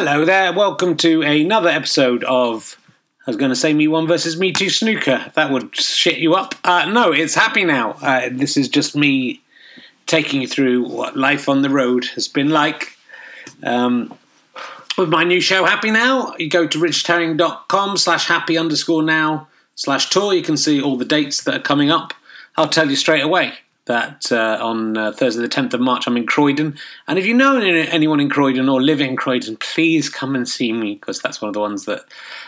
Hello there, welcome to another episode of. I was going to say Me One versus Me Two Snooker. That would shit you up. Uh, no, it's happy now. Uh, this is just me taking you through what life on the road has been like. Um, with my new show, Happy Now, you go to richardherring.com slash happy underscore now slash tour. You can see all the dates that are coming up. I'll tell you straight away that uh, on uh, Thursday, the 10th of March, I'm in Croydon. And if you know anyone in Croydon or live in Croydon, please come and see me because that's one of the ones that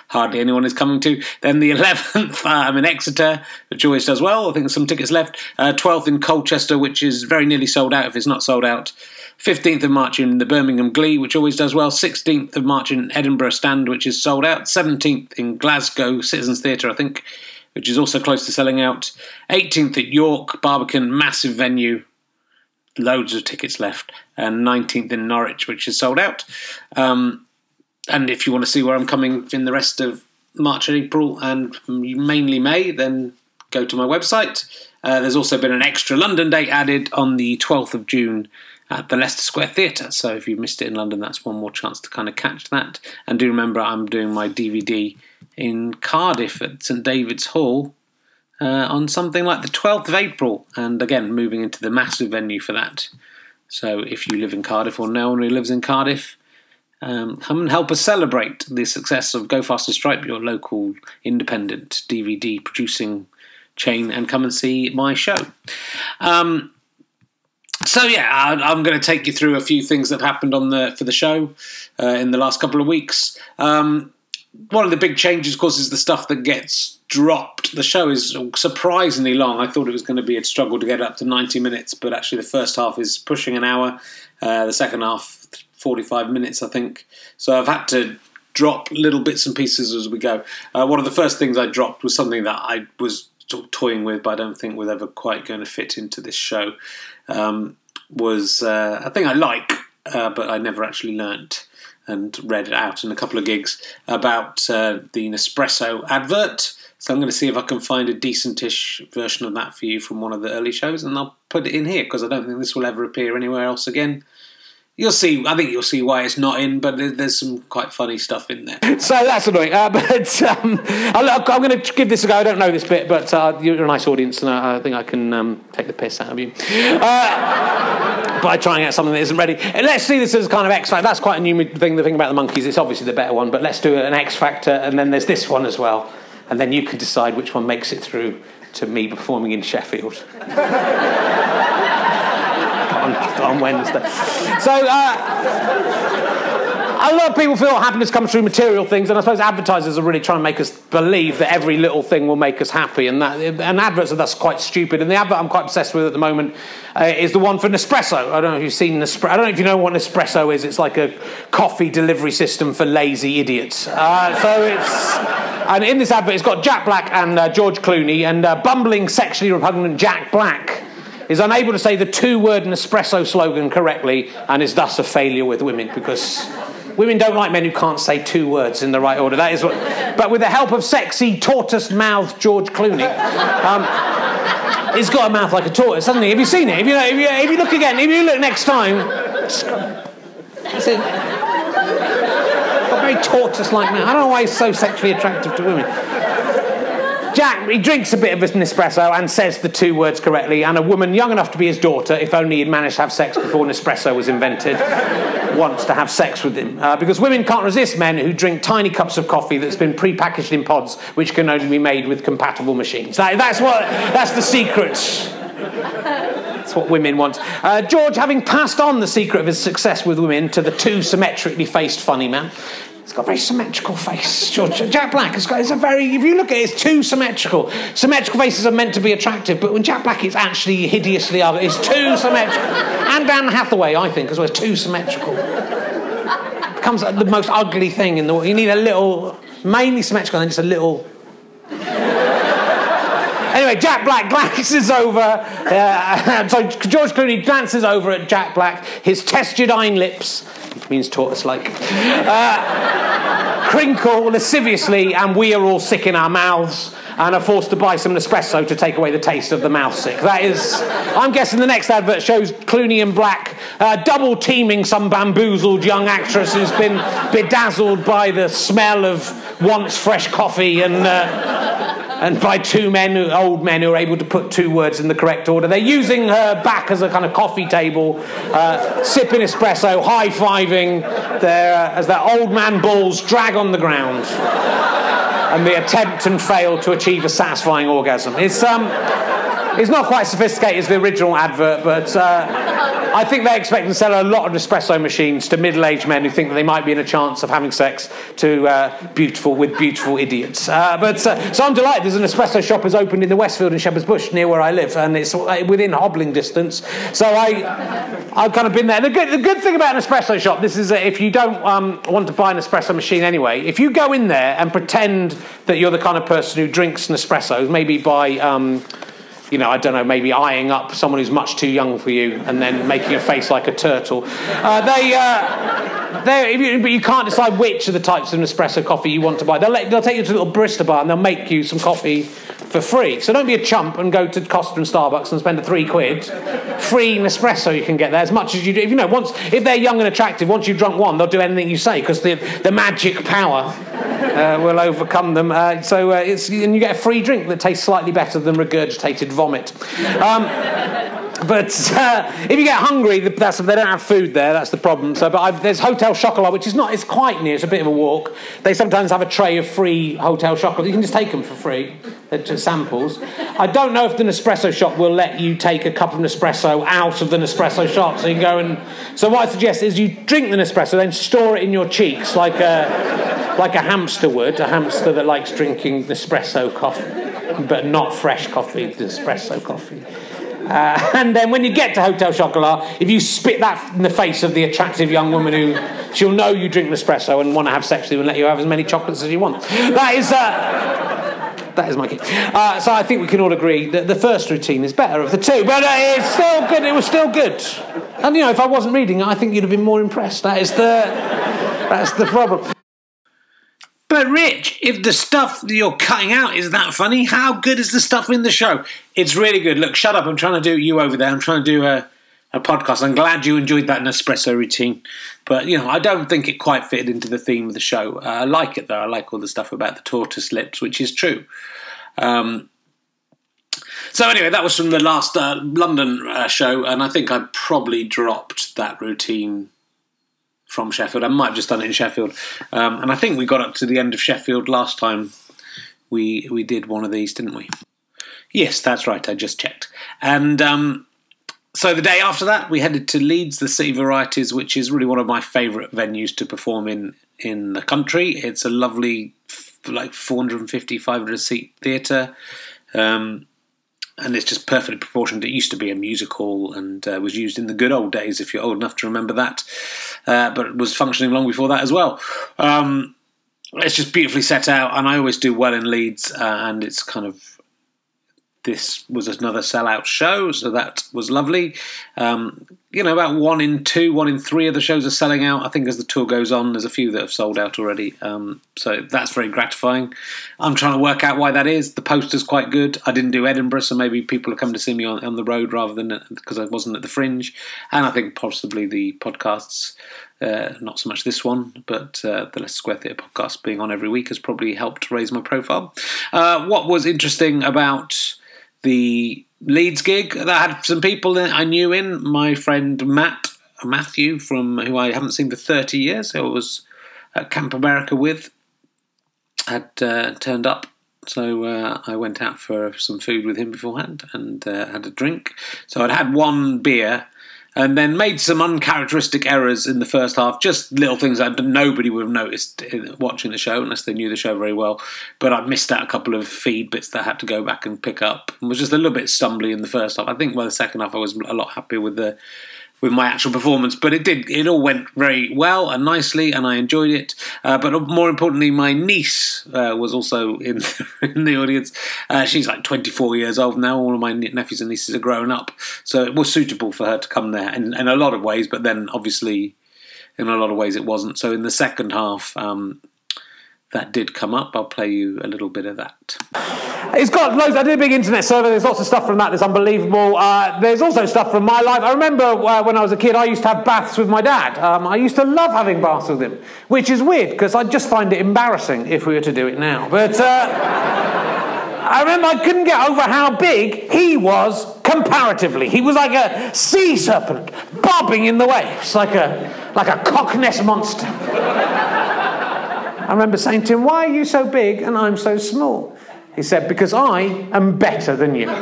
hardly anyone is coming to. Then the 11th, uh, I'm in Exeter, which always does well. I think some tickets left. 12th uh, in Colchester, which is very nearly sold out if it's not sold out. 15th of March in the Birmingham Glee, which always does well. 16th of March in Edinburgh Stand, which is sold out. 17th in Glasgow Citizens Theatre, I think which is also close to selling out. 18th at York, Barbican, massive venue, loads of tickets left. And 19th in Norwich, which is sold out. Um, and if you want to see where I'm coming in the rest of March and April and mainly May, then go to my website. Uh, there's also been an extra London date added on the 12th of June at the Leicester Square Theatre. So if you missed it in London, that's one more chance to kind of catch that. And do remember, I'm doing my DVD in Cardiff at St David's Hall uh, on something like the 12th of April, and again, moving into the massive venue for that. So if you live in Cardiff or know anyone who lives in Cardiff, um, come and help us celebrate the success of Go Faster Stripe, your local independent DVD producing chain, and come and see my show. Um, so yeah, I, am going to take you through a few things that happened on the for the show uh, in the last couple of weeks. Um, one of the big changes, of course, is the stuff that gets dropped. The show is surprisingly long. I thought it was going to be a struggle to get up to 90 minutes, but actually the first half is pushing an hour. Uh, the second half, 45 minutes, I think. So I've had to drop little bits and pieces as we go. Uh, one of the first things I dropped was something that I was toying with, but I don't think was ever quite going to fit into this show. Um, was uh, a thing I like, uh, but I never actually learnt and read it out in a couple of gigs about uh, the Nespresso advert. So I'm going to see if I can find a decentish version of that for you from one of the early shows, and I'll put it in here because I don't think this will ever appear anywhere else again. You'll see. I think you'll see why it's not in, but there's some quite funny stuff in there. So that's annoying. Uh, but um, I'm going to give this a go. I don't know this bit, but uh, you're a nice audience, and I, think I can um, take the piss out of you uh, by trying out something that isn't ready. Let's see this as kind of X Factor. That's quite a new thing. The thing about the monkeys. it's obviously the better one, but let's do an X Factor, and then there's this one as well, and then you can decide which one makes it through to me performing in Sheffield on, on Wednesday. So, uh, a lot of people feel happiness comes through material things, and I suppose advertisers are really trying to make us believe that every little thing will make us happy, and that and adverts are that's quite stupid. And the advert I'm quite obsessed with at the moment uh, is the one for Nespresso. I don't know if you've seen Nespresso. I don't know if you know what Nespresso is. It's like a coffee delivery system for lazy idiots. Uh, so it's and in this advert, it's got Jack Black and uh, George Clooney and uh, bumbling, sexually repugnant Jack Black is unable to say the two word Nespresso slogan correctly and is thus a failure with women because women don't like men who can't say two words in the right order. That is what. But with the help of sexy, tortoise mouthed George Clooney, um, he's got a mouth like a tortoise, hasn't he? Have you seen it? If you, if you, if you look again, if you look next time. It. A very tortoise like mouth. I don't know why he's so sexually attractive to women. Jack, he drinks a bit of an espresso and says the two words correctly, and a woman young enough to be his daughter, if only he'd managed to have sex before Nespresso was invented, wants to have sex with him. Uh, because women can't resist men who drink tiny cups of coffee that's been pre-packaged in pods, which can only be made with compatible machines. That, that's, what, that's the secret. That's what women want. Uh, George, having passed on the secret of his success with women to the too symmetrically faced funny man, He's got a very symmetrical face. George, Jack Black has got. It's a very. If you look at it, it's too symmetrical. Symmetrical faces are meant to be attractive, but when Jack Black is actually hideously ugly, it's too symmetrical. And Anne Hathaway, I think, as well, is too symmetrical. It becomes the most ugly thing in the world. You need a little, mainly symmetrical, and just a little. Anyway, Jack Black glances over. Uh, so George Clooney glances over at Jack Black. His testosterone lips which means tortoise like, uh, crinkle lasciviously, and we are all sick in our mouths. and are forced to buy some Nespresso to take away the taste of the mouth sick. That is, I'm guessing the next advert shows Clooney and Black uh, double teaming some bamboozled young actress who's been bedazzled by the smell of once fresh coffee and. Uh, and by two men, old men, who are able to put two words in the correct order. They're using her back as a kind of coffee table, uh, sipping espresso, high fiving, uh, as their old man balls drag on the ground. and they attempt and fail to achieve a satisfying orgasm. It's, um, it's not quite sophisticated as the original advert, but. Uh, I think they expect to sell a lot of espresso machines to middle-aged men who think that they might be in a chance of having sex to uh, beautiful with beautiful idiots. Uh, but uh, so I'm delighted. There's an espresso shop has opened in the Westfield in Shepherd's Bush near where I live, and it's uh, within hobbling distance. So I, I've kind of been there. The good, the good thing about an espresso shop, this is if you don't um, want to buy an espresso machine anyway, if you go in there and pretend that you're the kind of person who drinks Nespressos, maybe by um, you know, I don't know, maybe eyeing up someone who's much too young for you and then making a face like a turtle. Uh, they, uh, you, but you can't decide which of the types of Nespresso coffee you want to buy. They'll, let, they'll take you to a little barista bar and they'll make you some coffee for free. So don't be a chump and go to Costa and Starbucks and spend a three quid. Free Nespresso you can get there as much as you do. If you know, once if they're young and attractive, once you've drunk one, they'll do anything you say because the the magic power uh, will overcome them. Uh, so uh, it's and you get a free drink that tastes slightly better than regurgitated vomit. Um, but uh, if you get hungry, that's, they don't have food there. That's the problem. So, but I've, there's Hotel Chocolat, which is not. It's quite near. It's a bit of a walk. They sometimes have a tray of free Hotel Chocolat. You can just take them for free. They're just samples. I don't know if the Nespresso shop will let you take a cup of Nespresso out of the Nespresso shop. So you can go and. So what I suggest is you drink the Nespresso, then store it in your cheeks like a like a hamster would. A hamster that likes drinking Nespresso coffee, but not fresh coffee. Nespresso coffee. Uh, and then when you get to Hotel Chocolat, if you spit that in the face of the attractive young woman who she'll know you drink Nespresso and want to have sex with you and let you have as many chocolates as you want. That is. Uh, that is my key. Uh, so I think we can all agree that the first routine is better of the two, but it's still good. It was still good. And you know, if I wasn't reading I think you'd have been more impressed. That is the that's the problem. But Rich, if the stuff that you're cutting out is that funny, how good is the stuff in the show? It's really good. Look, shut up. I'm trying to do you over there. I'm trying to do a, a podcast. I'm glad you enjoyed that Nespresso routine. But, you know, I don't think it quite fitted into the theme of the show. Uh, I like it, though. I like all the stuff about the tortoise lips, which is true. Um, so anyway, that was from the last uh, London uh, show, and I think I probably dropped that routine from Sheffield. I might have just done it in Sheffield, um, and I think we got up to the end of Sheffield last time we we did one of these, didn't we? Yes, that's right. I just checked, and um, so the day after that, we headed to Leeds, the City Varieties, which is really one of my favourite venues to perform in in the country. It's a lovely, like 450, 500 seat theatre. Um, and it's just perfectly proportioned. It used to be a music hall and uh, was used in the good old days, if you're old enough to remember that, uh, but it was functioning long before that as well. Um, it's just beautifully set out, and I always do well in Leeds, uh, and it's kind of this was another sellout show, so that was lovely. Um, you know, about one in two, one in three of the shows are selling out. I think as the tour goes on, there's a few that have sold out already. Um, so that's very gratifying. I'm trying to work out why that is. The poster's quite good. I didn't do Edinburgh, so maybe people are coming to see me on, on the road rather than because I wasn't at the Fringe. And I think possibly the podcasts, uh, not so much this one, but uh, the Leicester Square Theatre podcast being on every week has probably helped raise my profile. Uh, what was interesting about the Leeds gig that had some people that I knew in. My friend Matt Matthew from who I haven't seen for thirty years, who I was at Camp America with, had uh, turned up. So uh, I went out for some food with him beforehand and uh, had a drink. So I'd had one beer and then made some uncharacteristic errors in the first half, just little things that nobody would have noticed watching the show unless they knew the show very well. But I missed out a couple of feed bits that I had to go back and pick up. It was just a little bit stumbly in the first half. I think by the second half I was a lot happier with the with my actual performance, but it did. It all went very well and nicely, and I enjoyed it. Uh, but more importantly, my niece uh, was also in, in the audience. Uh, she's like 24 years old now. All of my nephews and nieces are grown up, so it was suitable for her to come there in, in a lot of ways. But then, obviously, in a lot of ways, it wasn't. So in the second half. Um, that did come up, I'll play you a little bit of that. It's got loads. I did a big internet survey. There's lots of stuff from that that's unbelievable. Uh, there's also stuff from my life. I remember uh, when I was a kid, I used to have baths with my dad. Um, I used to love having baths with him, which is weird because I'd just find it embarrassing if we were to do it now. But uh, I remember I couldn't get over how big he was comparatively. He was like a sea serpent bobbing in the waves, like a like a Cock Ness monster. I remember saying to him, Why are you so big and I'm so small? He said, Because I am better than you. I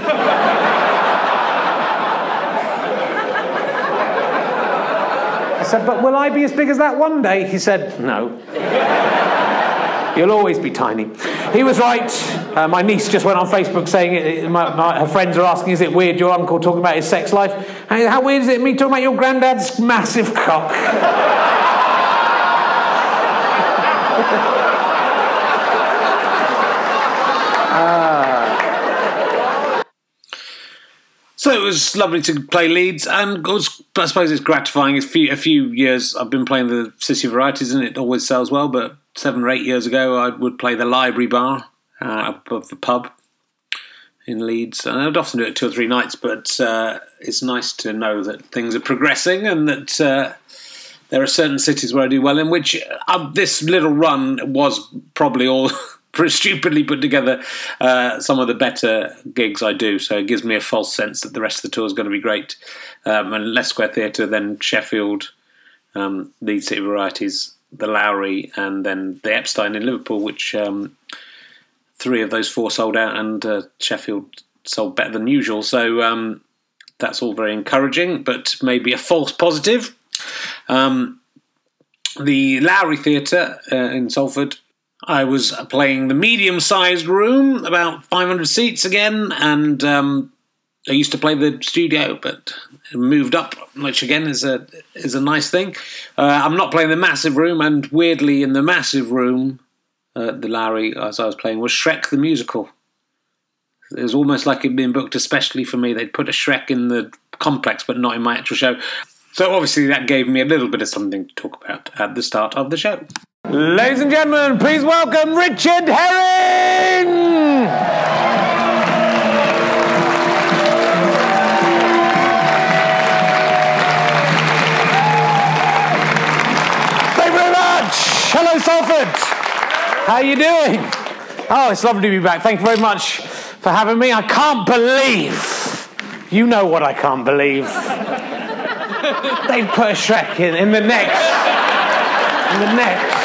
said, But will I be as big as that one day? He said, No. You'll always be tiny. He was right. Uh, my niece just went on Facebook saying it, my, my, her friends are asking, Is it weird your uncle talking about his sex life? How weird is it me talking about your granddad's massive cock? So it was lovely to play Leeds, and was, I suppose it's gratifying. Few, a few years I've been playing the City Varieties, and it always sells well. But seven or eight years ago, I would play the Library Bar uh, above the pub in Leeds, and I'd often do it two or three nights. But uh, it's nice to know that things are progressing, and that uh, there are certain cities where I do well in. Which uh, this little run was probably all. stupidly put together uh, some of the better gigs I do. So it gives me a false sense that the rest of the tour is going to be great. Um, and Leicester Square Theatre, then Sheffield, um, Leeds City Varieties, the Lowry, and then the Epstein in Liverpool, which um, three of those four sold out, and uh, Sheffield sold better than usual. So um, that's all very encouraging, but maybe a false positive. Um, the Lowry Theatre uh, in Salford I was playing the medium sized room, about 500 seats again, and um, I used to play the studio, but moved up, which again is a is a nice thing. Uh, I'm not playing the massive room, and weirdly, in the massive room, uh, the Lowry, as I was playing, was Shrek the musical. It was almost like it'd been booked especially for me. They'd put a Shrek in the complex, but not in my actual show. So obviously, that gave me a little bit of something to talk about at the start of the show. Ladies and gentlemen, please welcome Richard Herring! Thank you very much. Hello, Salford. How are you doing? Oh, it's lovely to be back. Thank you very much for having me. I can't believe. You know what I can't believe. They put a Shrek in, in the next. In the next.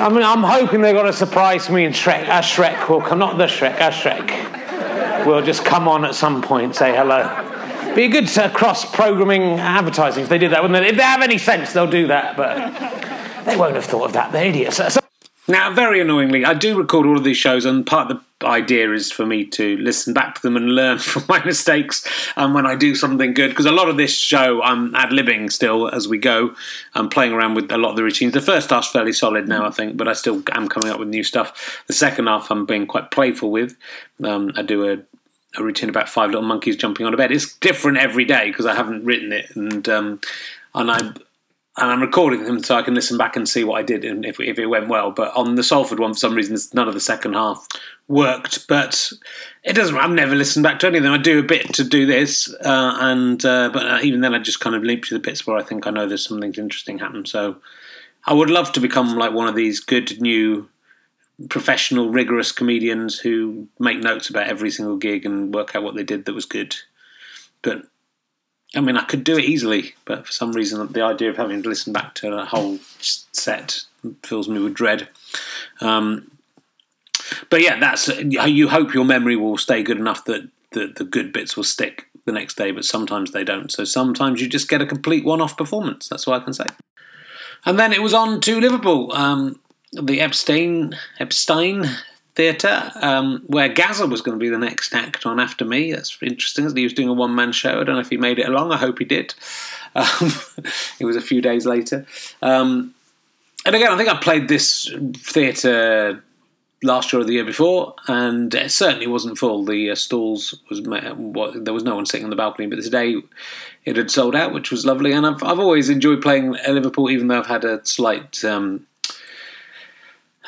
I mean, I'm hoping they're going to surprise me and Shrek. A Shrek will come, not the Shrek, a Shrek. Will just come on at some point, say hello. Be good uh, cross-programming advertising if they did that, wouldn't they? If they have any sense, they'll do that, but they won't have thought of that. They're idiots. So- Now, very annoyingly, I do record all of these shows, and part of the idea is for me to listen back to them and learn from my mistakes um, when I do something good. Because a lot of this show, I'm ad libbing still as we go. I'm playing around with a lot of the routines. The first half's fairly solid now, I think, but I still am coming up with new stuff. The second half, I'm being quite playful with. Um, I do a a routine about five little monkeys jumping on a bed. It's different every day because I haven't written it, and um, and I'm and I'm recording them so I can listen back and see what I did and if, if it went well. But on the Salford one, for some reason, none of the second half worked. But it doesn't. I've never listened back to any of them. I do a bit to do this, uh, and uh, but uh, even then, I just kind of leap to the bits where I think I know there's something interesting happened. So I would love to become like one of these good new professional, rigorous comedians who make notes about every single gig and work out what they did that was good. But I mean, I could do it easily, but for some reason, the idea of having to listen back to a whole set fills me with dread. Um, but yeah, that's you hope your memory will stay good enough that the, the good bits will stick the next day, but sometimes they don't. So sometimes you just get a complete one-off performance. That's all I can say. And then it was on to Liverpool. Um, the Epstein Epstein Theatre, um, where Gazza was going to be the next act on after me. That's interesting. He was doing a one man show. I don't know if he made it along. I hope he did. Um, it was a few days later. Um, and again, I think I played this theatre last year or the year before, and it certainly wasn't full. The uh, stalls was what, there was no one sitting on the balcony, but today it had sold out, which was lovely. And I've I've always enjoyed playing Liverpool, even though I've had a slight. Um,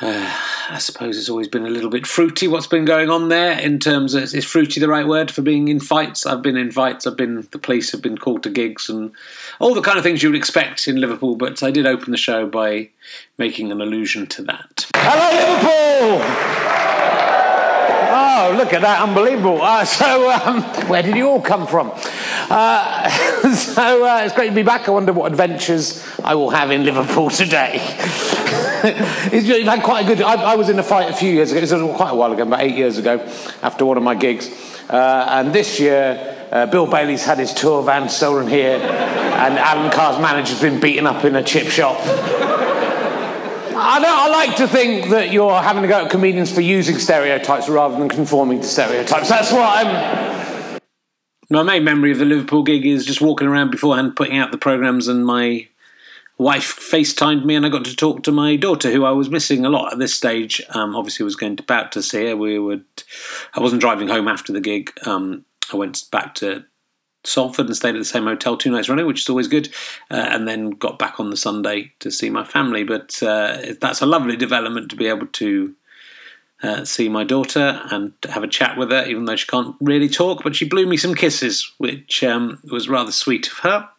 uh, I suppose it's always been a little bit fruity what's been going on there in terms of is fruity the right word for being in fights? I've been in fights, I've been the police have been called to gigs and all the kind of things you would expect in Liverpool, but I did open the show by making an allusion to that. Hello, Liverpool! Oh, look at that, unbelievable. Uh, so, um, where did you all come from? Uh, so, uh, it's great to be back. I wonder what adventures I will have in Liverpool today. You've had quite a good. I, I, was in a fight a few years ago, it was quite a while ago, about eight years ago, after one of my gigs. Uh, and this year, uh, Bill Bailey's had his tour van stolen here, and Alan Carr's manager's been beaten up in a chip shop. I, I, like to think that you're having to go at comedians for using stereotypes rather than conforming to stereotypes. That's what I'm. My main memory of the Liverpool gig is just walking around beforehand, putting out the programs, and my wife FaceTimed me, and I got to talk to my daughter, who I was missing a lot at this stage. Um, obviously, was going to, about to see her. We would. I wasn't driving home after the gig. Um, I went back to Salford and stayed at the same hotel two nights running, which is always good. Uh, and then got back on the Sunday to see my family. But uh, that's a lovely development to be able to uh, see my daughter and have a chat with her, even though she can't really talk. But she blew me some kisses, which um, was rather sweet of her.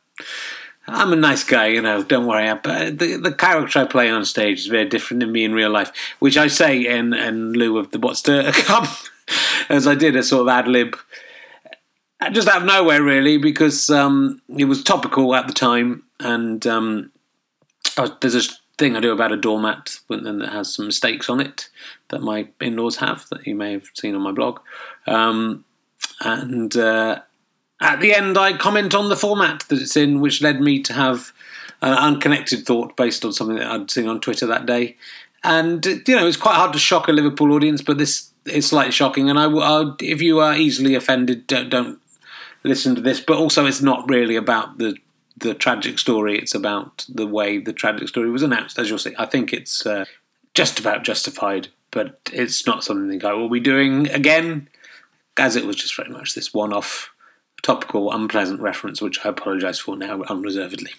I'm a nice guy, you know. Don't worry. But the the character I play on stage is very different than me in real life, which I say in in lieu of the what's to come, as I did a sort of ad lib just out of nowhere, really, because um, it was topical at the time, and um, was, there's a thing I do about a doormat that has some mistakes on it that my in-laws have that you may have seen on my blog, um, and uh, at the end I comment on the format that it's in, which led me to have an unconnected thought based on something that I'd seen on Twitter that day, and you know it's quite hard to shock a Liverpool audience, but this is slightly shocking, and I, I if you are easily offended, don't, don't listen to this. But also, it's not really about the the tragic story. It's about the way the tragic story was announced. As you'll see, I think it's uh, just about justified, but it's not something I will be doing again, as it was just very much this one-off, topical, unpleasant reference, which I apologise for now unreservedly.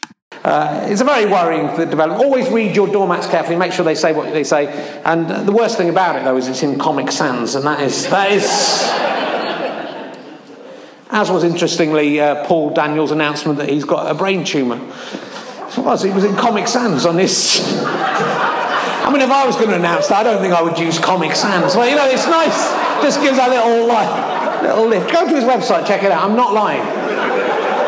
Uh, it's a very worrying development. Always read your doormats carefully. Make sure they say what they say. And the worst thing about it, though, is it's in Comic Sans, and that is that is as was interestingly uh, Paul Daniels' announcement that he's got a brain tumour. It was, it was in Comic Sans on this. I mean, if I was going to announce that, I don't think I would use Comic Sans. Well, you know, it's nice. Just gives a little, like, little lift. Go to his website, check it out. I'm not lying.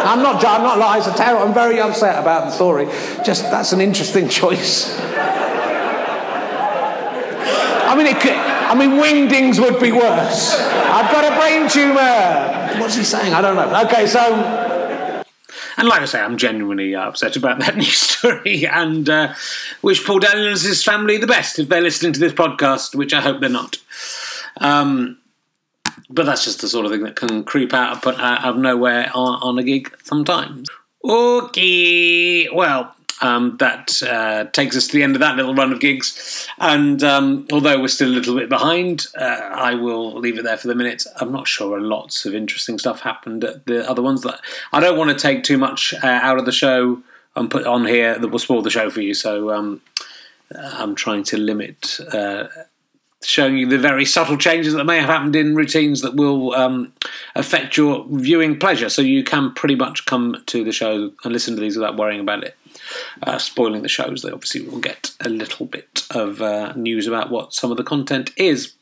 I'm not, I'm not lying. It's a terrible. I'm very upset about the story. Just, that's an interesting choice. I mean, it could, I mean, wingdings would be worse. I've got a brain tumour. What's he saying? I don't know. Okay, so. And like I say, I'm genuinely upset about that news story and uh, wish Paul Daniels family the best if they're listening to this podcast, which I hope they're not. Um, but that's just the sort of thing that can creep out out of nowhere on, on a gig sometimes. Okay, well, um, that uh, takes us to the end of that little run of gigs. And um, although we're still a little bit behind, uh, I will leave it there for the minute. I'm not sure lots of interesting stuff happened at the other ones. That I don't want to take too much uh, out of the show and put on here that will spoil the show for you. So um, I'm trying to limit uh, showing you the very subtle changes that may have happened in routines that will um, affect your viewing pleasure. So you can pretty much come to the show and listen to these without worrying about it uh, spoiling the shows. They obviously will get a little bit of uh, news about what some of the content is.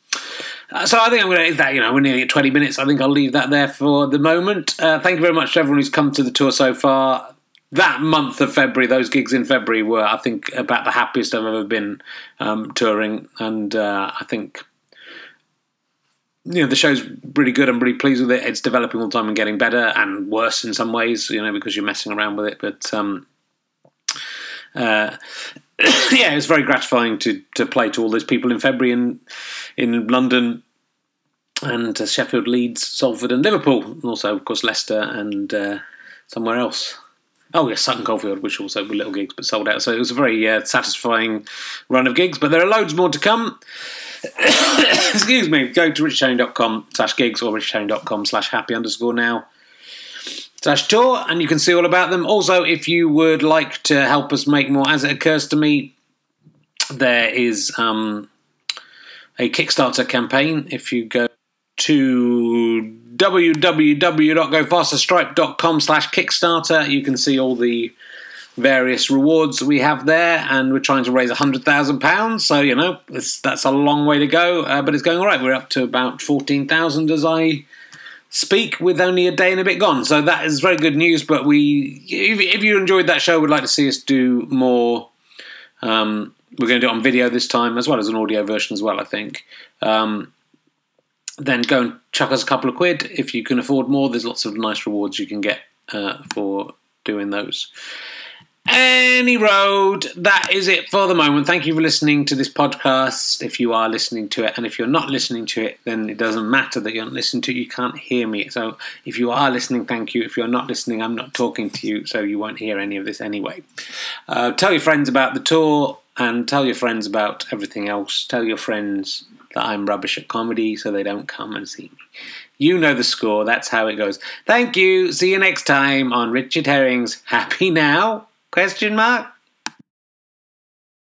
Uh, so I think I'm going to that. You know, we're nearly at 20 minutes. I think I'll leave that there for the moment. Uh, thank you very much to everyone who's come to the tour so far. That month of February, those gigs in February were, I think, about the happiest I've ever been um, touring, and uh, I think you know the show's really good. I'm really pleased with it. It's developing all the time and getting better and worse in some ways, you know, because you're messing around with it. But um, uh, yeah, it's very gratifying to to play to all those people in February in in London and uh, Sheffield, Leeds, Salford, and Liverpool, and also of course Leicester and uh, somewhere else. Oh yes, Sutton Coldfield, which also were little gigs but sold out. So it was a very uh, satisfying run of gigs. But there are loads more to come. Excuse me. Go to richchain.com slash gigs or richchain.com slash happy underscore now slash tour, and you can see all about them. Also, if you would like to help us make more, as it occurs to me, there is um, a Kickstarter campaign. If you go to www.gofasterstripe.com slash Kickstarter, you can see all the various rewards we have there, and we're trying to raise £100,000. So, you know, that's a long way to go, uh, but it's going all right. We're up to about 14,000 as I speak with only a day and a bit gone. So that is very good news. But we, if, you enjoyed that show, would like to see us do more. Um, we're going to do it on video this time, as well as an audio version as well. I think. Um, then go and chuck us a couple of quid if you can afford more. There's lots of nice rewards you can get uh, for doing those. Any road, that is it for the moment. Thank you for listening to this podcast. If you are listening to it, and if you're not listening to it, then it doesn't matter that you're not listening to it. You can't hear me. So if you are listening, thank you. If you're not listening, I'm not talking to you, so you won't hear any of this anyway. Uh, tell your friends about the tour and tell your friends about everything else. Tell your friends that I'm rubbish at comedy so they don't come and see me. You know the score. That's how it goes. Thank you. See you next time on Richard Herring's Happy Now? Question mark?